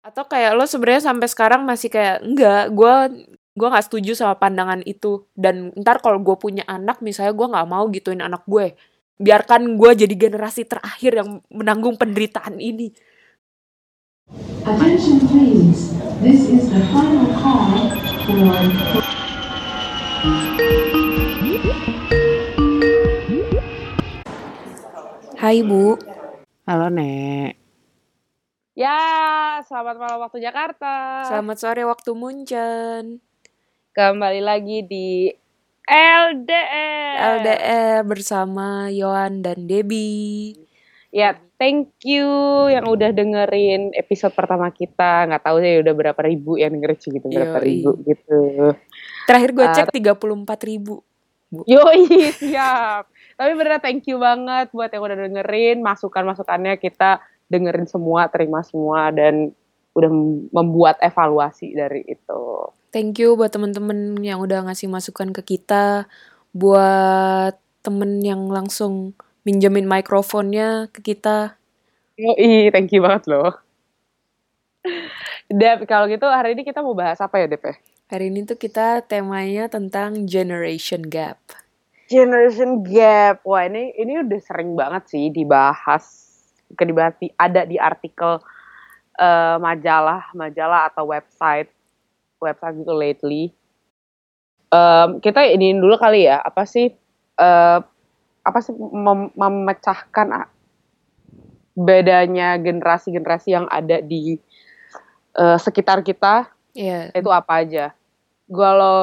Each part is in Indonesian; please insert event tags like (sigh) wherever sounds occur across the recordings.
Atau kayak lo sebenarnya sampai sekarang masih kayak enggak, gue gue nggak setuju sama pandangan itu. Dan ntar kalau gue punya anak misalnya gue nggak mau gituin anak gue. Biarkan gue jadi generasi terakhir yang menanggung penderitaan ini. Attention please, this is the final call for Hai Bu. Halo Nek. Ya, selamat malam waktu Jakarta. Selamat sore waktu Munchen Kembali lagi di LDR. LDR bersama Yohan dan Debbie Ya, thank you yang udah dengerin episode pertama kita. Nggak tahu sih udah berapa ribu yang dengerin sih gitu, berapa Yoi. ribu gitu. Terakhir gue Uh, cek 34 ribu Yoi, siap. Tapi beneran thank you banget buat yang udah dengerin, masukan-masukannya kita dengerin semua, terima semua, dan udah membuat evaluasi dari itu. Thank you buat temen-temen yang udah ngasih masukan ke kita Buat temen yang langsung minjemin mikrofonnya ke kita Yoi, thank you banget loh. Dep, kalau gitu hari ini kita mau bahas apa ya, Dep? ya? Hari ini tuh kita temanya tentang generation gap. Generation gap. Wah, ini ini udah sering banget sih dibahas. Dibahas di- ada di artikel eh, majalah, majalah atau website website gitu lately. Em, kita ini dulu kali ya, apa sih eh, apa sih mem- memecahkan ah, bedanya generasi-generasi yang ada di eh, sekitar kita Iya, itu apa aja? Kalau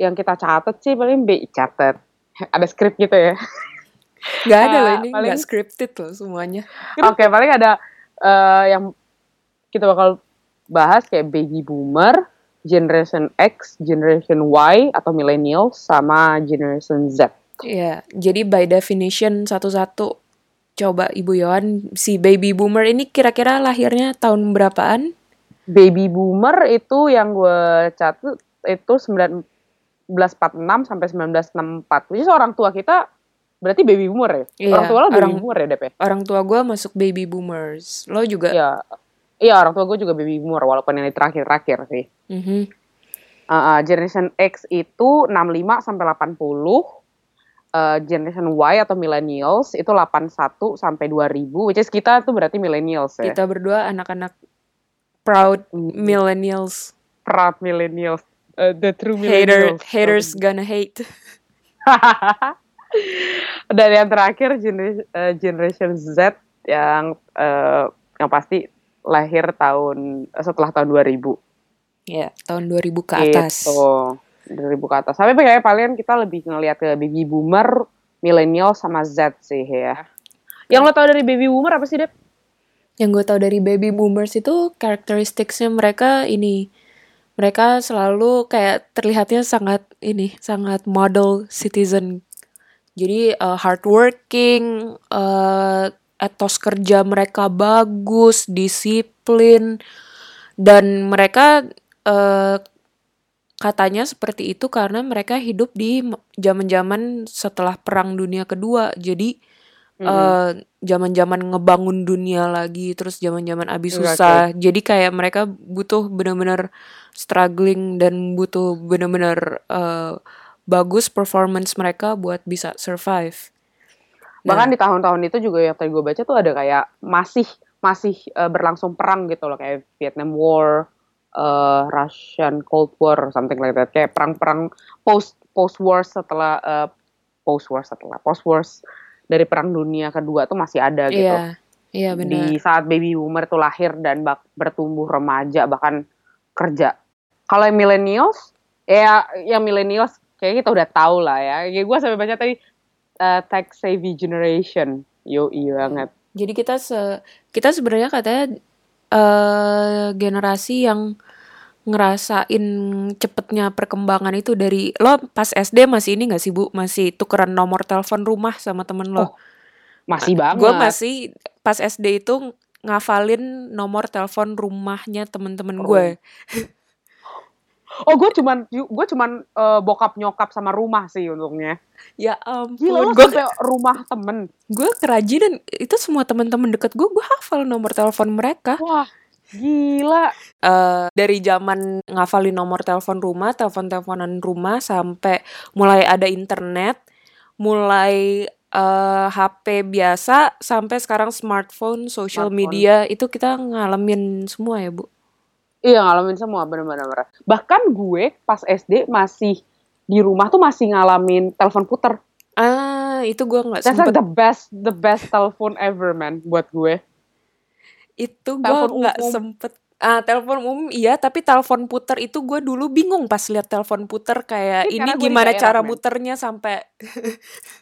yang kita catat sih paling B catat. Ada skrip gitu ya. (laughs) nggak ada loh Ah, ini, paling- nggak scripted loh semuanya. (laughs) Oke, paling ada eh, yang kita bakal bahas kayak baby boomer, generation X, generation Y atau millennial sama generation Z. Iya, jadi by definition satu-satu. Coba Ibu Yohan, si baby boomer ini kira-kira lahirnya tahun berapaan? Baby boomer itu yang gue catat itu 1946 sampai 1964. Jadi orang tua kita berarti baby boomer ya? Iya, orang tua lo baby orang- boomer ya, Dep ya? Orang tua gue masuk baby boomers. Lo juga? Iya, iya orang tua gue juga baby boomer walaupun yang terakhir-terakhir sih. Mhm. Uh, uh, generation X itu 65 sampai 80. Uh, generation Y atau millennials itu 81 sampai 2000, which is kita tuh berarti millennials ya. Kita berdua anak-anak proud Mm, millennials. proud millennials. Uh, the true Hater, millennials. haters gonna hate. (laughs) Dan yang terakhir generation, generation Z yang uh, yang pasti lahir tahun setelah tahun 2000. Ya, tahun 2000 ke atas. Gitu. 2000 ke atas. Tapi kayak paling kita lebih ngelihat ke baby boomer, millennial sama Z sih ya. Yang lo tau dari baby boomer apa sih, Dep? Yang gue tau dari baby boomers itu characteristicsnya mereka ini mereka selalu kayak terlihatnya sangat ini sangat model citizen. Jadi uh, hardworking, uh, etos kerja mereka bagus, disiplin, dan mereka uh, katanya seperti itu karena mereka hidup di zaman-zaman setelah Perang Dunia Kedua. Jadi eh zaman-zaman ngebangun dunia lagi terus zaman-zaman abis Oke, susah jadi kayak mereka butuh benar-benar struggling dan butuh benar-benar eh, bagus performance mereka buat bisa survive Bahkan di tahun-tahun itu juga yang tadi gue baca tuh ada kayak masih masih eh, berlangsung perang gitu loh kayak Vietnam War, eh, Russian Cold War, something like that. Kayak perang-perang post post war setelah eh, post war setelah post wars dari perang dunia kedua tuh masih ada gitu. iya iya benar Di saat baby boomer tuh lahir dan bak bertumbuh remaja bahkan kerja. Kalau yang millennials, ya yang millennials kayaknya kita udah tahu lah ya. Ya gue sampai baca tadi eh, tech savvy generation. Yo iya banget. jadi kita se kita sebenarnya katanya eh generasi yang ngerasain cepetnya perkembangan itu dari lo pas SD masih ini gak sih bu masih tukeran nomor telepon rumah sama temen lo Oh, Masih banget. gue masih pas SD itu ngafalin nomor telepon rumahnya temen-temen Oh. gue Oh gue cuman gue cuman eh, bokap nyokap sama rumah sih untungnya. ya Gila ampun lo gue sampai rumah temen. gue kerajinan itu semua temen-temen deket gue gue hafal nomor telepon mereka Wah Gila. Eh, dari zaman ngafalin nomor telepon rumah, telepon-teleponan rumah sampai mulai ada internet, mulai eh, HP biasa sampai sekarang smartphone, social Smartphone. media itu kita ngalamin semua ya, Bu. Iya ngalamin semua bener-bener. Bahkan gue pas SD masih di rumah tuh masih ngalamin telepon puter. Ah, itu gua nggak That's like the best the best telepon ever man buat gue. itu telepon nggak sempet ah telepon umum iya tapi telepon puter itu gue dulu bingung pas lihat telepon puter kayak Iya, ini gue di gimana cara muternya sampai (laughs)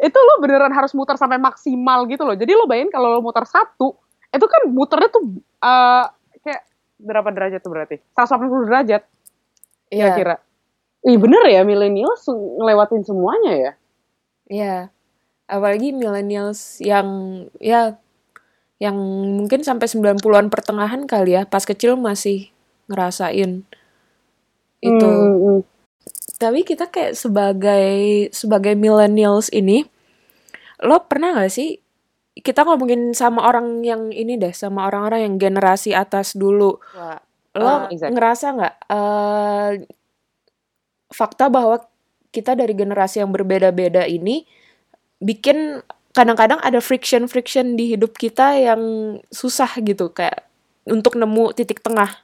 Itu lo beneran harus muter sampai maksimal gitu loh. Jadi lo bayangin kalau lo muter satu, itu kan muternya tuh kayak berapa derajat tuh berarti? 180 derajat Iya. kira-kira. Ih bener ya milenial se- ngelewatin semuanya ya. Iya. Apalagi millennials yang ya yang mungkin sampai 90-an pertengahan kali ya, pas kecil masih ngerasain itu. Hmm, hmm. Tapi kita kayak sebagai sebagai millennials ini, lo pernah gak sih kita ngomongin sama orang yang ini deh, sama orang-orang yang generasi atas dulu. Wah, Lo Ah, exactly. ngerasa nggak eh, fakta bahwa kita dari generasi yang berbeda-beda ini bikin kadang-kadang ada friction-friction di hidup kita yang susah gitu kayak untuk nemu titik tengah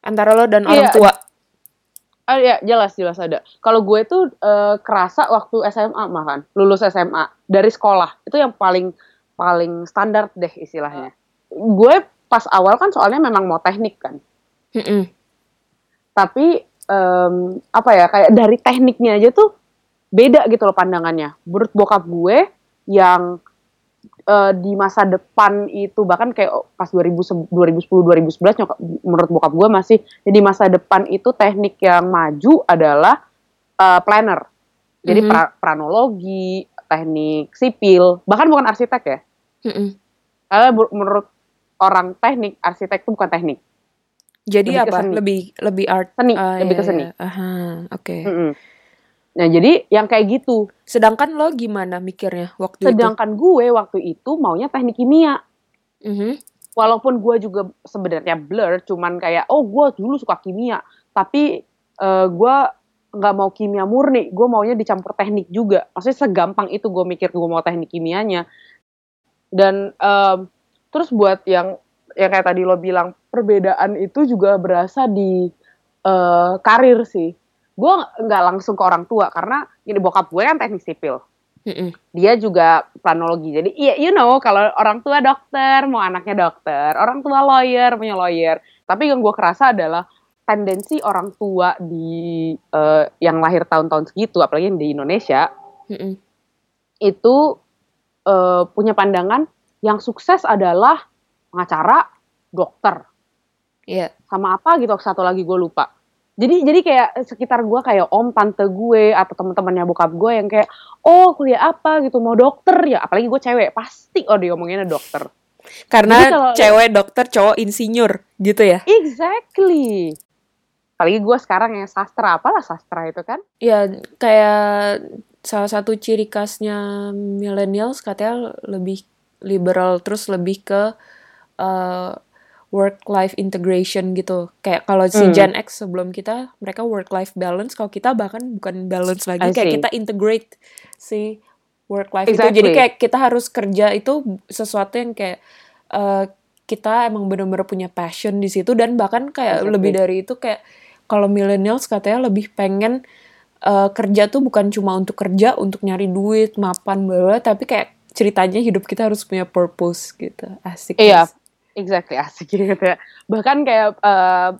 antara lo dan orang Iya. tua. Ah ya jelas jelas ada. Kalau gue tuh eh, kerasa waktu SMA makan lulus SMA dari sekolah itu yang paling paling standar deh istilahnya. Gue pas awal kan soalnya memang mau teknik kan. Mm-mm. Tapi em, apa ya kayak dari tekniknya aja tuh beda gitu loh pandangannya. Menurut bokap gue yang eh, di masa depan itu bahkan kayak pas 2000 2010 2011 nyokap, menurut bokap gue masih jadi masa depan itu teknik yang maju adalah eh, planner. Jadi Mhm. pra- pranologi, teknik sipil, bahkan bukan arsitek ya. Mm-mm. Karena menurut orang teknik, arsitek itu bukan teknik, Jadi Lebih apa? seni. Lebih lebih art. seni, Ah, lebih iya, ke seni. iya. Aha, oke. Mm-mm. Nah jadi yang kayak gitu. Sedangkan lo gimana mikirnya waktu Sedangkan gue waktu itu maunya teknik kimia. itu? Mhm. Walaupun gue juga sebenarnya blur, cuman kayak oh gue dulu suka kimia, tapi eh, gue nggak mau kimia murni, gue maunya dicampur teknik juga. Maksudnya segampang itu gue mikir gue mau teknik kimianya. Dan em, terus buat yang yang kayak tadi lo bilang perbedaan itu juga berasa di eh, karir sih. Gue nggak langsung ke orang tua karena ini bokap gue kan teknik sipil Mm-mm. dia juga planologi. Jadi iya you know kalau orang tua dokter mau anaknya dokter, orang tua lawyer punya lawyer. Tapi yang gue kerasa adalah tendensi orang tua di eh, yang lahir tahun-tahun segitu, apalagi di Indonesia Mm-mm. itu eh, punya pandangan yang sukses adalah pengacara, dokter, Iya. sama apa gitu satu lagi gue lupa. Jadi jadi kayak sekitar gue kayak om tante gue atau teman-temannya bokap gue yang kayak oh kuliah apa gitu mau dokter ya apalagi gue cewek pasti oh dia ngomonginnya dokter. Karena Jadi kalau- cewek dokter, cowok insinyur gitu ya. Exactly. Apalagi gue sekarang yang sastra apalah sastra itu kan? Ya kayak salah satu ciri khasnya millennials katanya lebih liberal terus lebih ke uh, work life integration gitu. Kayak kalau si Hmm. Gen X sebelum kita mereka work life balance, kalau kita bahkan bukan balance lagi kayak kita integrate si work life itu. Exactly. Jadi kayak kita harus kerja itu sesuatu yang kayak uh, kita emang bener-bener punya passion di situ dan bahkan kayak Exactly. lebih dari itu kayak kalau millennials katanya lebih pengen uh, kerja tuh bukan cuma untuk kerja untuk nyari duit mapan bla bla, tapi kayak ceritanya hidup kita harus punya purpose gitu asik Iya. guys. Exactly asik gitu ya. Bahkan kayak eh,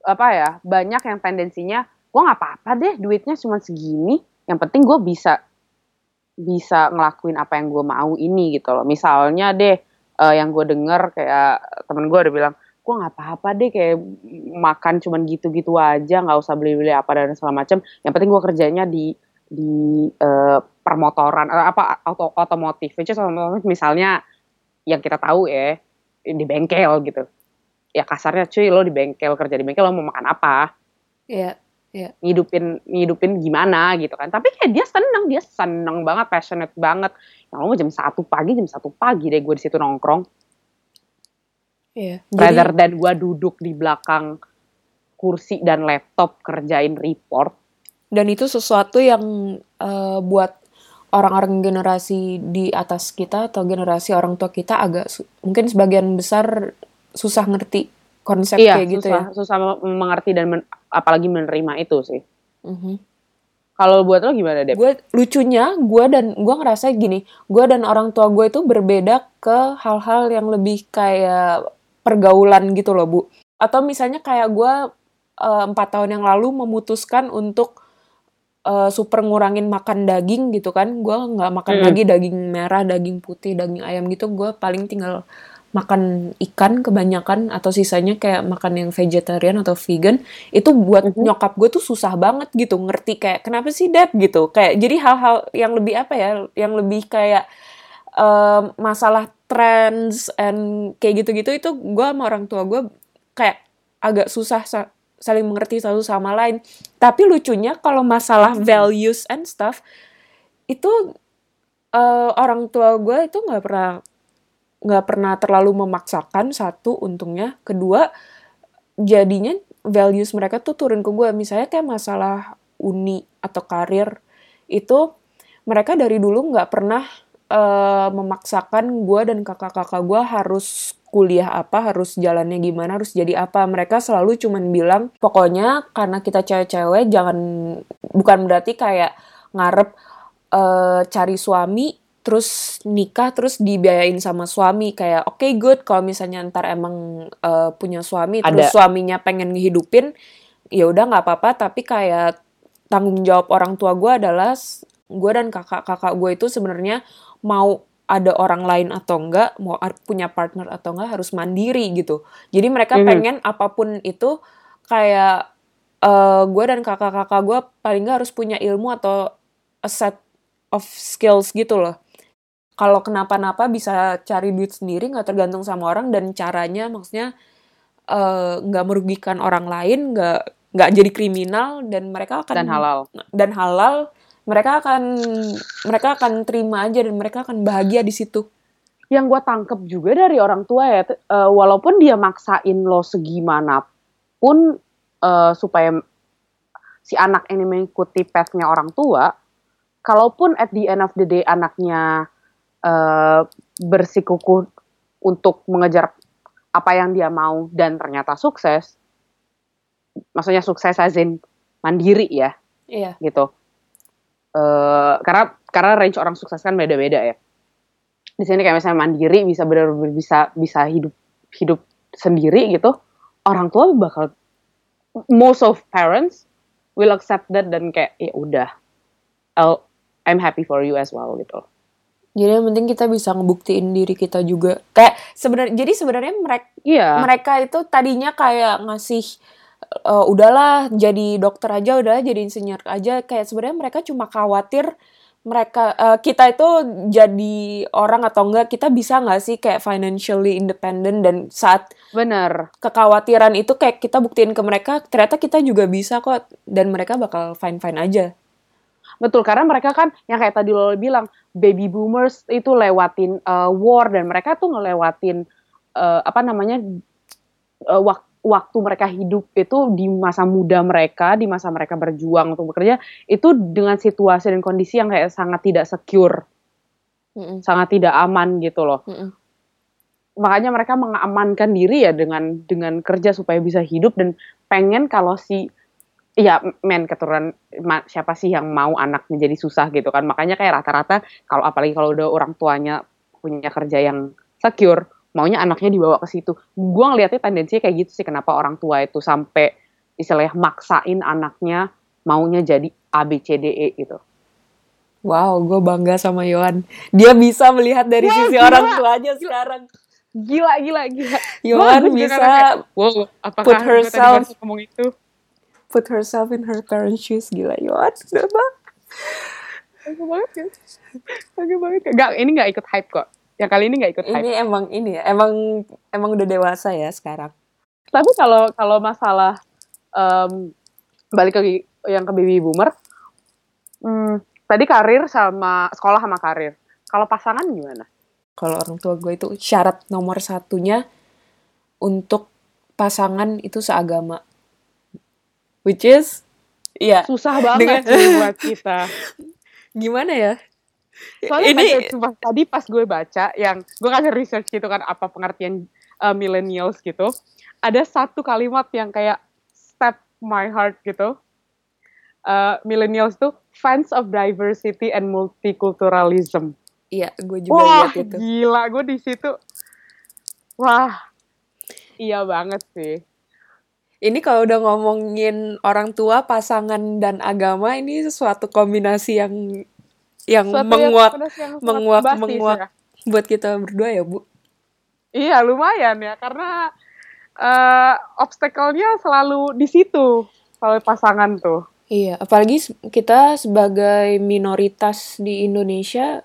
apa ya banyak yang tendensinya gue nggak apa-apa deh duitnya cuma segini. Yang penting gue bisa bisa ngelakuin apa yang gue mau ini gitu loh. Misalnya deh eh, yang gue denger kayak temen gue udah bilang gue nggak apa-apa deh kayak makan cuman gitu-gitu aja nggak usah beli-beli apa dan segala macam. Yang penting gue kerjanya di di eh, permotoran eh, apa auto otomotif. Which is otomotif misalnya yang kita tahu ya di bengkel gitu. Ya kasarnya cuy lo di bengkel kerja di bengkel lo mau makan apa? Iya. ngidupin ngidupin gimana gitu kan tapi kayak dia seneng dia seneng banget passionate banget yang mau jam satu pagi jam satu pagi deh gue di situ nongkrong Iya. rather Jadi, than gue duduk di belakang kursi dan laptop kerjain report dan itu sesuatu yang eh, buat orang-orang generasi di atas kita atau generasi orang tua kita agak mungkin sebagian besar susah ngerti konsep iya kayak gitu susah ya. susah mengerti dan men- apalagi menerima itu sih Mhm. kalau buat lo gimana deh Gue lucunya gue dan gue ngerasa gini, gue dan orang tua gue itu berbeda ke hal-hal yang lebih kayak pergaulan gitu loh bu. Atau misalnya kayak gue eh, empat tahun yang lalu memutuskan untuk eh, super ngurangin makan daging gitu kan, gue nggak makan Mm. lagi daging merah, daging putih, daging ayam gitu. Gue paling tinggal makan ikan kebanyakan atau sisanya kayak makan yang vegetarian atau vegan itu buat Mhm. nyokap gue tuh susah banget gitu ngerti kayak kenapa sih dad gitu kayak jadi hal-hal yang lebih apa ya yang lebih kayak em, masalah trends and kayak gitu-gitu itu gue sama orang tua gue kayak agak susah sa- saling mengerti satu sama lain. Tapi lucunya kalau masalah values and stuff itu eh, orang tua gue itu nggak pernah nggak pernah terlalu memaksakan satu untungnya. Kedua jadinya values mereka tuh turun ke gue misalnya kayak masalah uni atau karir itu mereka dari dulu nggak pernah eh, memaksakan gue dan kakak-kakak gue harus kuliah apa harus jalannya gimana harus jadi apa. Mereka selalu cuman bilang pokoknya karena kita cewek-cewek jangan bukan berarti kayak ngarep eh, cari suami terus nikah terus dibiayain sama suami. Kayak oke good. Kalau misalnya ntar emang eh, punya suami terus Ada. suaminya pengen ngehidupin ya udah nggak apa-apa. Tapi kayak tanggung jawab orang tua gue adalah gue dan kakak-kakak gue itu sebenarnya mau ada orang lain atau enggak mau punya partner atau enggak harus mandiri gitu. Jadi mereka Mhm. pengen apa pun itu kayak eh gue dan kakak-kakak gue paling nggak harus punya ilmu atau a set of skills gitu loh. Kalau kenapa-napa bisa cari duit sendiri nggak tergantung sama orang dan caranya maksudnya eh, nggak merugikan orang lain nggak nggak jadi kriminal dan mereka akan dan halal. dan halal mereka akan mereka akan terima aja dan mereka akan bahagia di situ yang gue tangkep juga dari orang tua ya, eh, walaupun dia maksain lo segimanapun eh, supaya si anak ini mengikuti path-nya orang tua, kalaupun at the end of the day anaknya eh, bersikukuh untuk mengejar apa yang dia mau dan ternyata sukses, maksudnya sukses as in mandiri ya, iya gitu. Eh, karena karena range orang sukses kan beda-beda ya. Di sini kayak misalnya mandiri bisa benar-benar bisa bisa hidup hidup sendiri gitu. Orang tua bakal most of parents will accept that dan kayak ya udah. I'll- I'm happy for you as well gitu. jadi yang penting kita bisa ngebuktiin diri kita juga kayak sebenarnya jadi sebenarnya mereka Iya. mereka itu tadinya kayak ngasih eh, udahlah jadi dokter aja udah jadi insinyur aja kayak sebenarnya mereka cuma khawatir mereka eh, kita itu jadi orang atau enggak kita bisa nggak sih kayak financially independent dan saat Bener. kekhawatiran itu kayak kita buktiin ke mereka ternyata kita juga bisa kok dan mereka bakal fine fine aja Betul, karena mereka kan yang kayak tadi lo bilang baby boomers itu lewatin uh, war dan mereka tuh ngelewatin uh, apa namanya uh, wak- waktu mereka hidup itu di masa muda mereka, di masa mereka berjuang untuk bekerja itu dengan situasi dan kondisi yang kayak sangat tidak secure, Mm-mm, sangat tidak aman gitu loh. mm-mm. Makanya mereka mengamankan diri ya dengan dengan kerja supaya bisa hidup dan pengen kalau si ya men keturunan ma- siapa sih yang mau anaknya jadi susah gitu kan makanya kayak rata-rata kalau apalagi kalau udah orang tuanya punya kerja yang secure maunya anaknya dibawa ke situ. Gua ngelihatnya tendensinya kayak gitu sih kenapa orang tua itu sampai istilahnya maksain anaknya maunya jadi A B C D E gitu. Wow gue bangga sama Yohan. Dia bisa melihat dari Wah, sisi gila. orang tuanya sekarang. Gila gila gila. Yohan bisa kayak, wow apakah put herself- ngomong itu? put herself in her parents shoes. Gila Yohan kenapa Bagus banget bagus banget. Nggak, ini nggak ikut hype kok yang kali ini nggak ikut hype ini emang ini ya emang emang udah dewasa ya sekarang Tapi kalau kalau masalah em, balik ke yang ke baby boomer, hmm, tadi karir sama sekolah sama karir. Kalau pasangan gimana? kalau orang tua gue itu syarat nomor satunya untuk pasangan itu seagama. Which is Iya. Susah banget Dengan- buat kita. (laughs) Gimana ya? Soalnya ini sumpah, tadi pas gue baca yang gue kasih research gitu kan apa pengertian uh, millennials gitu. Ada satu kalimat yang kayak step my heart gitu. Uh, millennials tuh fans of diversity and multiculturalism. iya, gue juga Wah, lihat itu. gila gue di situ. Wah, iya banget sih. Ini kalau udah ngomongin orang tua, pasangan dan agama ini sesuatu kombinasi yang yang Suatu menguak pedas yang menguak bombastis menguak ya. buat kita berdua ya, Bu. Iya lumayan ya karena eh obstacle-nya selalu di situ kalau pasangan tuh. Iya, apalagi kita sebagai minoritas di Indonesia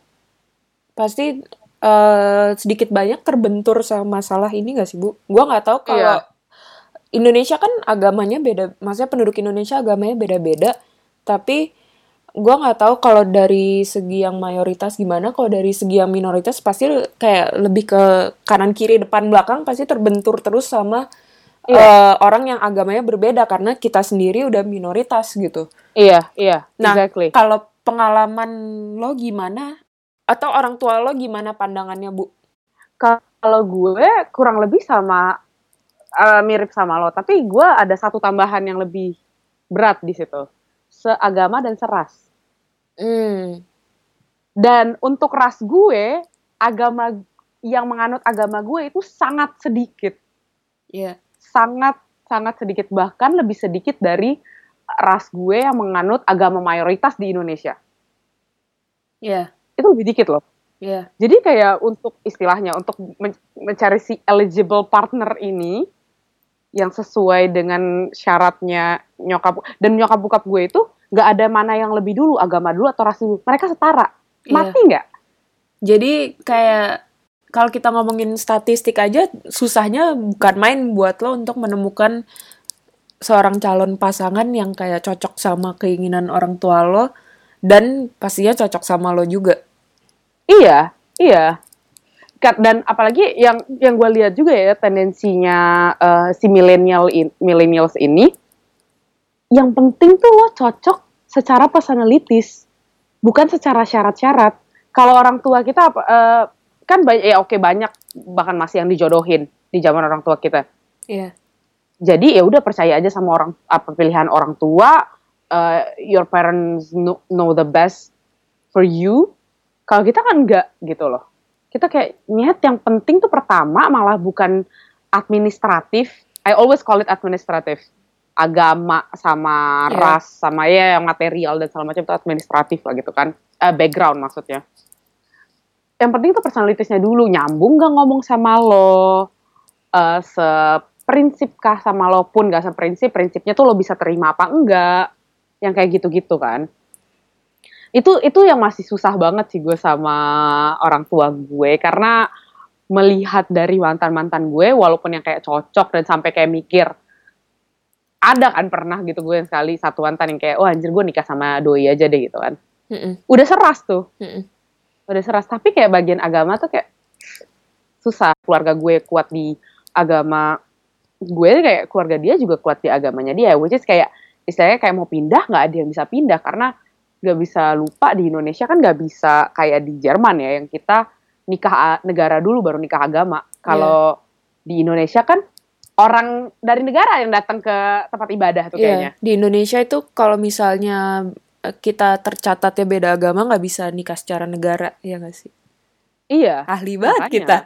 pasti eh, sedikit banyak terbentur sama masalah ini gak sih, Bu? Gua nggak tahu kalau Iya. Indonesia kan agamanya beda, maksudnya penduduk Indonesia agamanya beda-beda, tapi gua nggak tahu kalau dari segi yang mayoritas gimana, kalau dari segi yang minoritas pasti kayak lebih ke kanan kiri depan belakang pasti terbentur terus sama Iya. eh, orang yang agamanya berbeda karena kita sendiri udah minoritas gitu. Iya, iya, Nah, exactly. Kalau pengalaman lo gimana? Atau orang tua lo gimana pandangannya, Bu? Kalau gue kurang lebih sama eh, mirip sama lo, tapi gue ada satu tambahan yang lebih berat di situ. Seagama dan seras. Hmm. Dan untuk ras gue, agama yang menganut agama gue itu sangat sedikit. Iya. sangat sangat sedikit bahkan lebih sedikit dari ras gue yang menganut agama mayoritas di Indonesia Iya. itu lebih dikit loh Iya. jadi kayak untuk istilahnya untuk men- mencari si eligible partner ini yang sesuai dengan syaratnya nyokap dan nyokap bokap gue itu nggak ada mana yang lebih dulu agama dulu atau ras dulu mereka setara Iya. mati nggak Jadi kayak kalau kita ngomongin statistik aja susahnya bukan main buat lo untuk menemukan seorang calon pasangan yang kayak cocok sama keinginan orang tua lo dan pastinya cocok sama lo juga. Iya, iya. Dan apalagi yang yang gue lihat juga ya tendensinya eh, si millennial in- millennials ini, yang penting tuh lo cocok secara personalities, bukan secara syarat-syarat. Kalau orang tua kita eh, kan banyak ya oke banyak bahkan masih yang dijodohin di zaman orang tua kita. Iya. Jadi ya udah percaya aja sama orang apa pilihan orang tua. eh, your parents know, know the best for you. Kalau kita kan enggak gitu loh. Kita kayak niat yang penting tuh pertama malah bukan administratif. I always call it administratif. Agama sama Iya. ras sama ya yang material dan segala macam itu administratif lah gitu kan. Eh, background maksudnya. Yang penting tuh personalitiesnya dulu nyambung gak ngomong sama lo. Eh, seprinsip kah sama lo pun gak seprinsip, prinsipnya tuh lo bisa terima apa enggak. Yang kayak gitu-gitu kan. Itu itu yang masih susah banget sih gue sama orang tua gue karena melihat dari mantan-mantan gue walaupun yang kayak cocok dan sampai kayak mikir ada kan pernah gitu gue yang sekali satu mantan yang kayak oh anjir gue nikah sama doi aja deh gitu kan. Mm-mm. udah seras tuh. Mm-mm. udah seras. Tapi kayak bagian agama tuh kayak susah. Keluarga gue kuat di agama gue kayak keluarga dia juga kuat di agamanya dia which is kayak istilahnya kayak mau pindah nggak ada yang bisa pindah karena nggak bisa lupa di Indonesia kan nggak bisa kayak di Jerman ya yang kita nikah negara dulu baru nikah agama. Kalau di Indonesia kan orang dari negara yang datang ke tempat ibadah tuh kayaknya Iya. Di Indonesia itu kalau misalnya eh, kita tercatatnya beda agama nggak bisa nikah secara negara, ya nggak sih? iya Ahli banget Makanya. kita.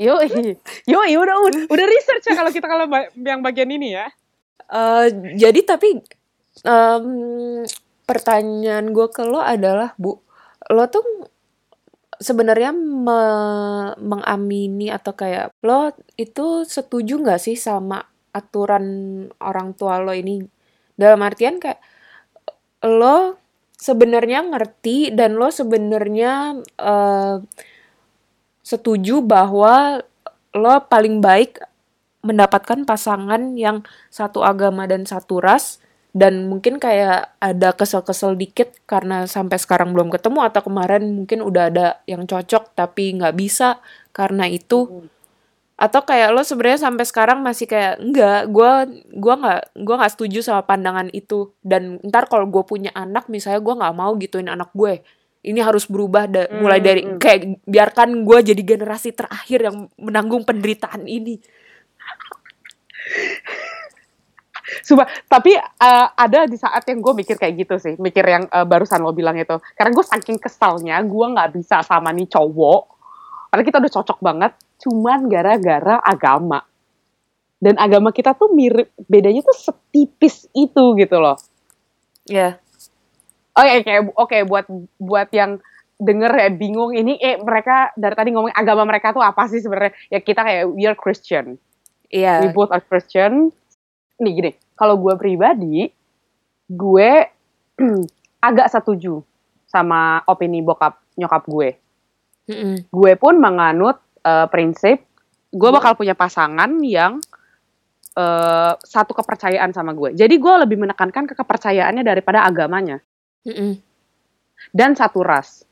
yo (laughs) yo udah udah research ya kalau kita kalau yang bagian ini ya Eh, jadi tapi em, pertanyaan gue ke lo adalah bu, lo tuh sebenarnya me- mengamini atau kayak lo itu setuju nggak sih sama aturan orang tua lo ini? Dalam artian kayak lo sebenarnya ngerti dan lo sebenarnya eh, setuju bahwa lo paling baik mendapatkan pasangan yang satu agama dan satu ras dan mungkin kayak ada kesel-kesel dikit karena sampai sekarang belum ketemu atau kemarin mungkin udah ada yang cocok tapi nggak bisa karena itu. Atau kayak lo sebenarnya sampai sekarang masih kayak enggak gue gua nggak gua nggak setuju sama pandangan itu. Dan ntar kalau gue punya anak misalnya gue nggak mau gituin anak gue ini harus berubah da- mulai Hmm, dari hmm. kayak biarkan gue jadi generasi terakhir yang menanggung penderitaan ini Sumpah, tapi eh, ada di saat yang gue mikir kayak gitu sih, mikir yang eh, barusan lo bilang itu. Karena gue saking kesalnya, gue nggak bisa sama nih cowok. Padahal kita udah cocok banget, cuman gara-gara agama. Dan agama kita tuh mirip, bedanya tuh setipis itu gitu loh. ya Oke, kayak oke buat buat yang denger ya bingung ini eh mereka dari tadi ngomong agama mereka tuh apa sih sebenarnya? Ya kita kayak we are Christian. iya we both are Christian. Nih gini, kalau gue pribadi, gue (clears throat) agak setuju sama opini bokap nyokap gue. Mm-mm. Gue pun menganut eh, prinsip gue bakal punya pasangan yang eh, satu kepercayaan sama gue. Jadi gue lebih menekankan ke kepercayaannya daripada agamanya Mm-mm. dan satu ras.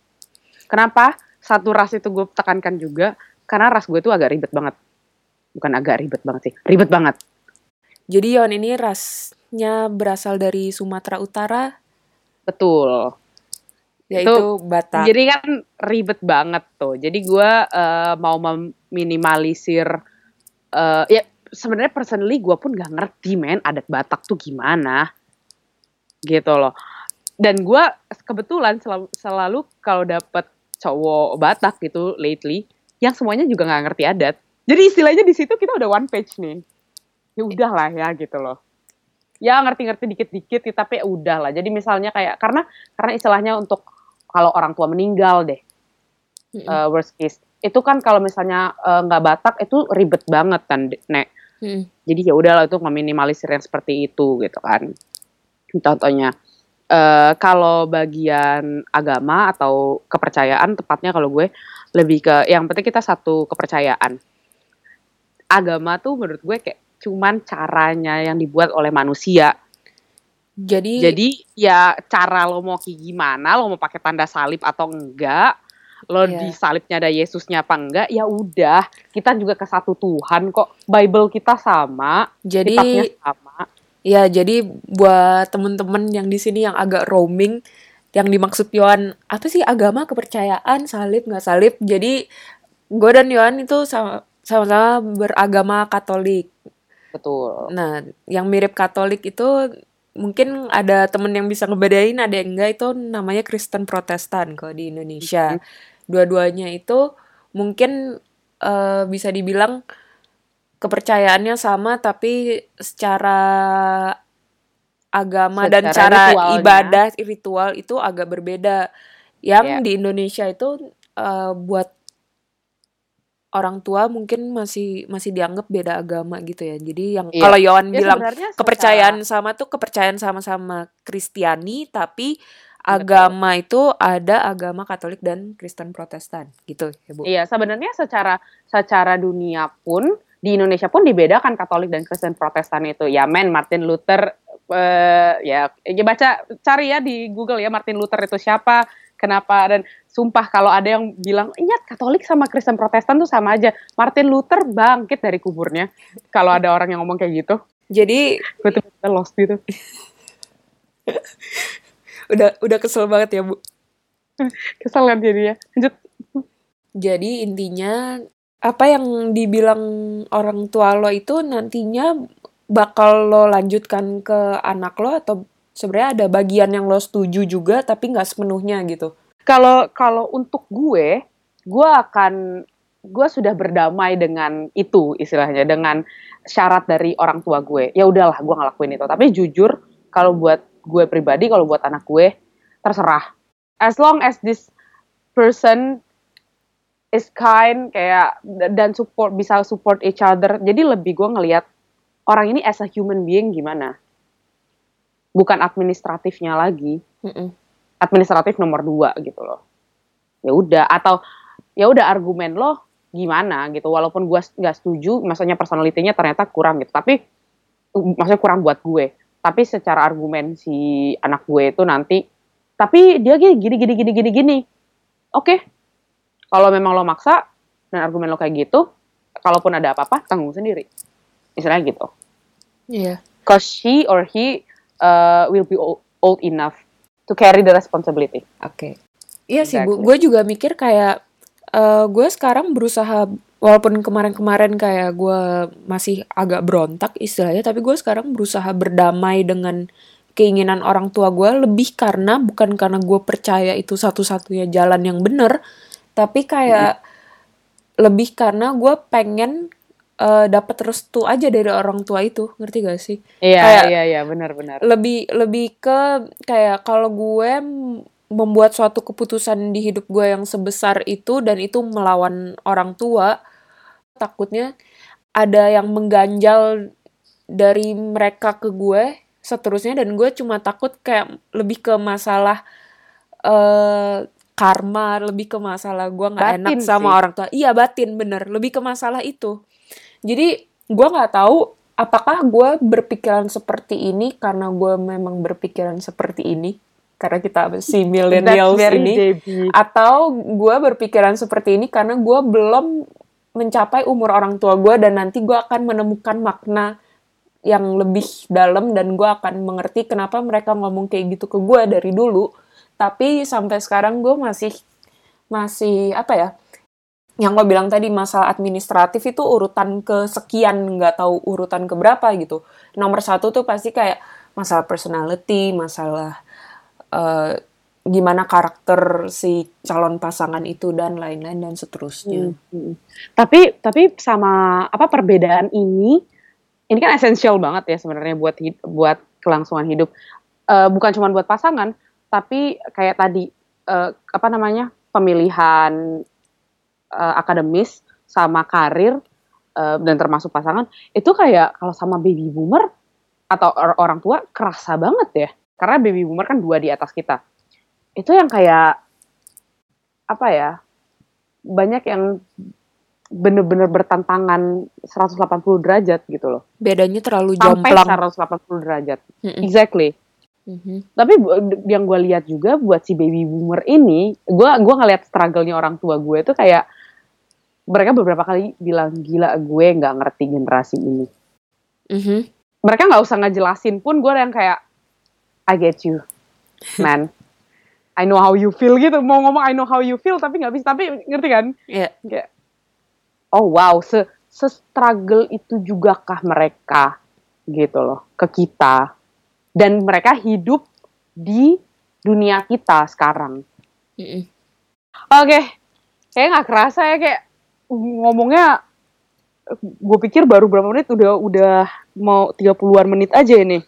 Kenapa? Satu ras itu gue tekankan juga karena ras gue tuh agak ribet banget. Bukan agak ribet banget sih, ribet banget. Jadi Yon ini rasnya berasal dari Sumatera Utara Betul. yaitu Batak Jadi kan ribet banget tuh. Jadi gue eh, mau meminimalisir eh, ya sebenarnya personally gue pun gak ngerti men adat Batak tuh gimana gitu loh. Dan gue kebetulan selalu, selalu kalau dapet cowok Batak gitu lately yang semuanya juga nggak ngerti adat. Jadi istilahnya di situ kita udah one page nih. Ya udah lah ya gitu loh. Ya ngerti-ngerti dikit-dikit tapi ya udah lah. Jadi misalnya kayak karena karena istilahnya untuk kalau orang tua meninggal deh Mm-mm. uh, worst case itu kan kalau misalnya uh, nggak Batak itu ribet banget kan nek Mm-mm. jadi ya udahlah itu meminimalisir yang seperti itu gitu kan contohnya eh, kalau bagian agama atau kepercayaan tepatnya kalau gue lebih ke yang penting kita satu kepercayaan agama tuh menurut gue kayak cuman caranya yang dibuat oleh manusia jadi jadi ya cara lo mau kayak gimana, lo mau pakai tanda salib atau enggak, lo Iya. di salibnya ada Yesusnya apa enggak, ya udah. Kita juga ke satu Tuhan kok. Bible kita sama, jadi kitabnya sama. Ya, jadi buat temen-temen yang di sini yang agak roaming, yang dimaksud Yohan, apa sih agama, kepercayaan, salib, nggak salib. Jadi, gue dan Yohan itu sama- sama-sama beragama Katolik. Betul. Nah, yang mirip Katolik itu mungkin ada temen yang bisa ngebedain, ada yang enggak, itu namanya Kristen Protestan kalau di Indonesia. Dua-duanya itu mungkin eh, bisa dibilang kepercayaannya sama, tapi secara agama dan Secara cara ritualnya. ibadah ritual itu agak berbeda. Yang Iya. di Indonesia itu eh, buat orang tua mungkin masih masih dianggap beda agama gitu ya. Jadi yang Iya. kalau Yohan Ya, bilang secara- kepercayaan sama tuh kepercayaan sama-sama Kristiani tapi agama itu ada agama Katolik dan Kristen Protestan gitu ya Bu. Iya, sebenarnya secara secara dunia pun di Indonesia pun dibedakan Katolik dan Kristen Protestan itu. Ya men, Martin Luther eh, ya, ya baca cari ya di Google ya Martin Luther itu siapa, kenapa dan sumpah kalau ada yang bilang ingat Katolik sama Kristen Protestan tuh sama aja. Martin Luther bangkit dari kuburnya. Kalau ada orang yang ngomong kayak gitu, Jadi gue tuh lost gitu. (laughs) udah udah kesel banget ya Bu. Kesel kan jadinya. Lanjut. Jadi intinya apa yang dibilang orang tua lo itu nantinya bakal lo lanjutkan ke anak lo atau sebenarnya ada bagian yang lo setuju juga tapi nggak sepenuhnya gitu. Kalau kalau untuk gue, gue akan gue sudah berdamai dengan itu istilahnya dengan syarat dari orang tua gue. Ya udahlah, gue ngelakuin itu. Tapi jujur, kalau buat gue pribadi, kalau buat anak gue, terserah. As long as this person is kind, kayak dan support bisa support each other. Jadi lebih gue ngelihat orang ini as a human being gimana. Bukan administratifnya lagi Mm-mm. administratif nomor dua gitu loh. Ya udah atau ya udah argumen lo gimana gitu. Walaupun gue nggak setuju, maksudnya personalitinya ternyata kurang gitu. Tapi maksudnya kurang buat gue. Tapi secara argumen si anak gue itu nanti, tapi dia gini gini gini gini gini gini. Oke, kalau memang lo maksa dan argumen lo kayak gitu, kalaupun ada apa-apa tanggung sendiri istilahnya gitu Iya. cause she or he uh, will be old, enough to carry the responsibility. Oke. Iya sih bu, gue juga mikir kayak eh gue sekarang berusaha walaupun kemarin-kemarin kayak gue masih agak berontak istilahnya, tapi gue sekarang berusaha berdamai dengan keinginan orang tua gue lebih karena bukan karena gue percaya itu satu-satunya jalan yang bener, tapi kayak lebih karena gue pengen eh, dapat restu aja dari orang tua itu, ngerti gak sih? iya Kayak- iya iya benar-benar lebih lebih ke kayak kalau gue membuat suatu keputusan di hidup gue yang sebesar itu dan itu melawan orang tua takutnya ada yang mengganjal dari mereka ke gue seterusnya dan gue cuma takut kayak lebih ke masalah eh karma lebih ke masalah gue nggak enak sama sih. orang tua iya batin bener lebih ke masalah itu jadi gue nggak tahu apakah gue berpikiran seperti ini karena gue memang berpikiran seperti ini karena kita si millennials ini Debbie. atau gue berpikiran seperti ini karena gue belum mencapai umur orang tua gue dan nanti gue akan menemukan makna yang lebih dalam dan gue akan mengerti kenapa mereka ngomong kayak gitu ke gue dari dulu tapi sampai sekarang gue masih masih apa ya yang gue bilang tadi masalah administratif itu urutan kesekian nggak tahu urutan keberapa gitu nomor satu tuh pasti kayak masalah personality masalah eh, gimana karakter si calon pasangan itu dan lain-lain dan seterusnya Hmm, hmm. Tapi tapi sama apa perbedaan ini ini kan esensial banget ya sebenarnya buat hid- buat kelangsungan hidup. Eh, bukan cuma buat pasangan, tapi kayak tadi eh, apa namanya pemilihan eh, akademis sama karir eh, dan termasuk pasangan itu kayak kalau sama baby boomer atau or- orang tua kerasa banget ya karena baby boomer kan dua di atas kita itu yang kayak apa ya banyak yang bener-bener bertantangan 180 derajat gitu loh. bedanya terlalu Sampai jomplang 180 derajat. Mm-mm. Exactly. Mhm. Tapi bu- yang gue lihat juga buat si baby boomer ini, gue gua ngelihat struggle-nya orang tua gue itu kayak mereka beberapa kali bilang gila gue nggak ngerti generasi ini. Mhm. Mereka nggak usah ngejelasin pun gue yang kayak I get you, (laughs) man. I know how you feel gitu. Mau ngomong I know how you feel tapi nggak bisa. Tapi ngerti kan? Iya. kayak oh wow se se struggle itu juga kah mereka gitu loh ke kita dan mereka hidup di dunia kita sekarang Mm-mm. oke kayak nggak kerasa ya kayak ngomongnya gue pikir baru berapa menit udah udah mau 30-an menit aja ini.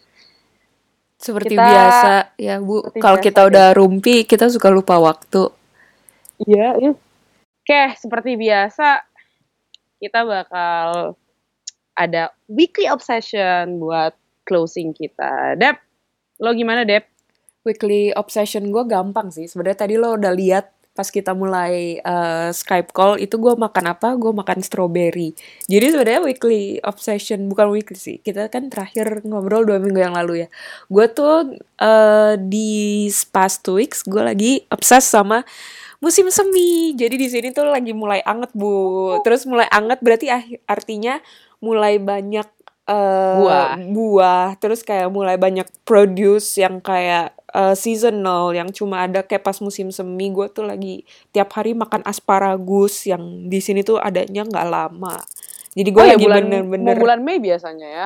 Seperti Kita- biasa ya bu. kalau biasa, kita udah rumpi kita suka lupa waktu. Iya iya. oke seperti biasa kita bakal ada weekly obsession buat closing kita. Dep lo gimana Dep? Weekly obsession gue gampang sih. Sebenarnya tadi lo udah lihat pas kita mulai eh, Skype call itu gue makan apa? Gue makan strawberry. Jadi sebenarnya weekly obsession bukan weekly sih. Kita kan terakhir ngobrol dua minggu yang lalu ya. Gue tuh eh, di past two weeks gue lagi obses sama musim semi. Jadi di sini tuh lagi mulai anget bu. Terus mulai anget berarti ah- artinya mulai banyak eh, Buah. buah. Terus kayak mulai banyak produce yang kayak eh, seasonal yang cuma ada kayak pas musim semi. Gue tuh lagi tiap hari makan asparagus yang di sini tuh adanya nggak lama. Jadi gue Oh ya, lagi bener-bener mau bulan Mei biasanya ya?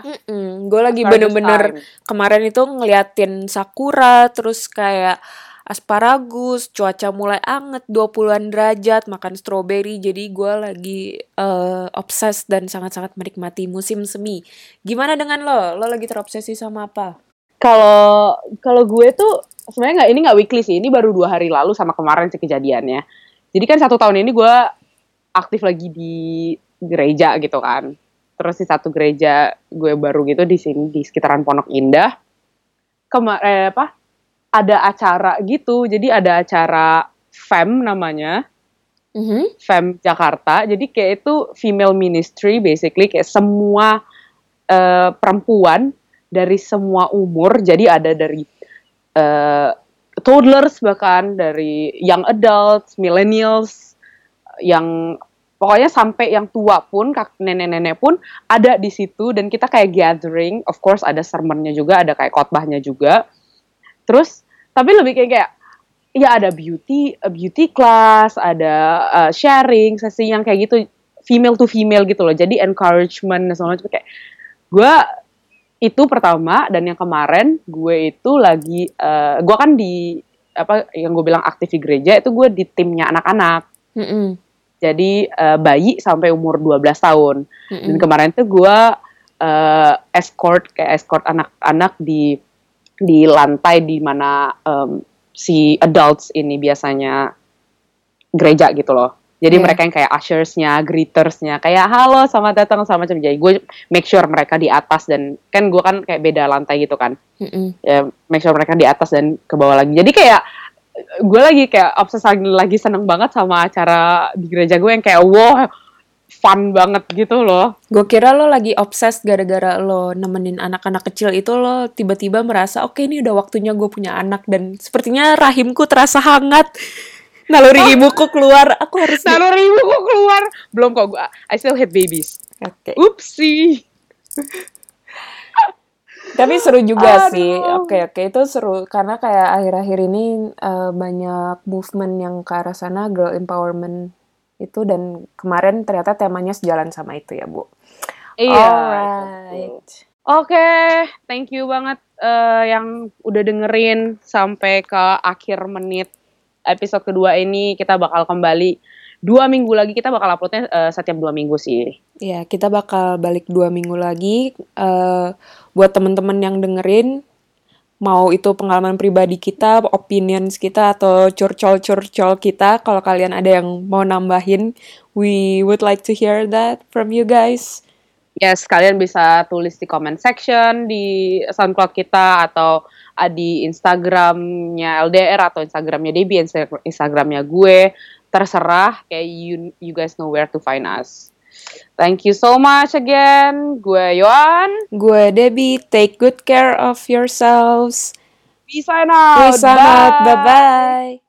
Gue lagi bener-bener kemarin itu ngeliatin sakura terus kayak asparagus cuaca mulai anget 20-an derajat makan stroberi jadi gue lagi eh, obses dan sangat-sangat menikmati musim semi. Gimana dengan lo? Lo lagi terobsesi sama apa kalau kalau gue tuh sebenarnya nggak ini nggak weekly sih. Ini baru dua hari lalu sama kemarin sih kejadiannya. Jadi kan satu tahun ini gue aktif lagi di gereja gitu kan. Terus di satu gereja gue baru gitu di sini di sekitaran Pondok Indah. Kemarin apa ada acara gitu. Jadi ada acara FEM namanya. Mhm. FEM Jakarta. Jadi kayak itu female ministry basically kayak semua eh, perempuan dari semua umur. Jadi ada dari eh, toddlers bahkan dari young adults, millennials, yang pokoknya sampai yang tua pun nenek-nenek pun ada di situ dan kita kayak gathering of course ada sermonnya juga ada kayak khotbahnya juga terus tapi lebih kayak kayak ya ada beauty a beauty class ada uh, sharing sesi yang kayak gitu female to female gitu loh jadi encouragement dan macam kayak gue itu pertama dan yang kemarin gue itu lagi uh, gue kan di apa yang gue bilang aktif di gereja itu gue di timnya anak-anak Mm-mm. jadi eh, bayi sampai umur 12 tahun. Dan Mm-mm. kemarin tuh gue eh, escort kayak escort anak-anak di di lantai di mana em, si adults ini biasanya gereja gitu loh. Jadi Iya. mereka yang kayak ushersnya, greetersnya, kayak halo selamat datang sama macam. Jadi gue make sure mereka di atas dan kan gue kan kayak beda lantai gitu kan Mm-mm. ya make sure mereka di atas dan ke bawah lagi. Jadi kayak gue lagi kayak obses lagi, lagi seneng banget sama acara di gereja gue yang kayak wow fun banget gitu loh. Gue kira lo lagi obses gara-gara lo nemenin anak-anak kecil itu lo tiba-tiba merasa oke ini udah waktunya gue punya anak dan sepertinya rahimku terasa hangat. Naluri ibuku keluar, aku harus Naluri ibu kok keluar. Belum kok gue, I still hate babies. Oke. Oopsie. Tapi seru juga Aduh. sih. Oke, oke itu seru karena kayak akhir-akhir ini eh, banyak movement yang ke arah sana girl empowerment itu dan kemarin ternyata temanya sejalan sama itu ya, Bu. Iya. Alright. Oke, thank you banget eh, yang udah dengerin sampai ke akhir menit episode kedua ini. Kita bakal kembali dua minggu lagi. Kita bakal uploadnya eh, setiap dua minggu sih. Ya, kita bakal balik dua minggu lagi. Eh, buat temen-temen yang dengerin, mau itu pengalaman pribadi kita, opinions kita, atau curcol-curcol kita, kalau kalian ada yang mau nambahin, we would like to hear that from you guys. Yes, kalian bisa tulis di comment section di SoundCloud kita atau di Instagramnya LDR atau Instagramnya Debbie, Insta- Instagramnya gue. Terserah, kayak you, you guys know where to find us. Thank you so much again. Gue Yohan. Gue Debbie, take good care of yourselves. Peace out. Peace out, bye-bye.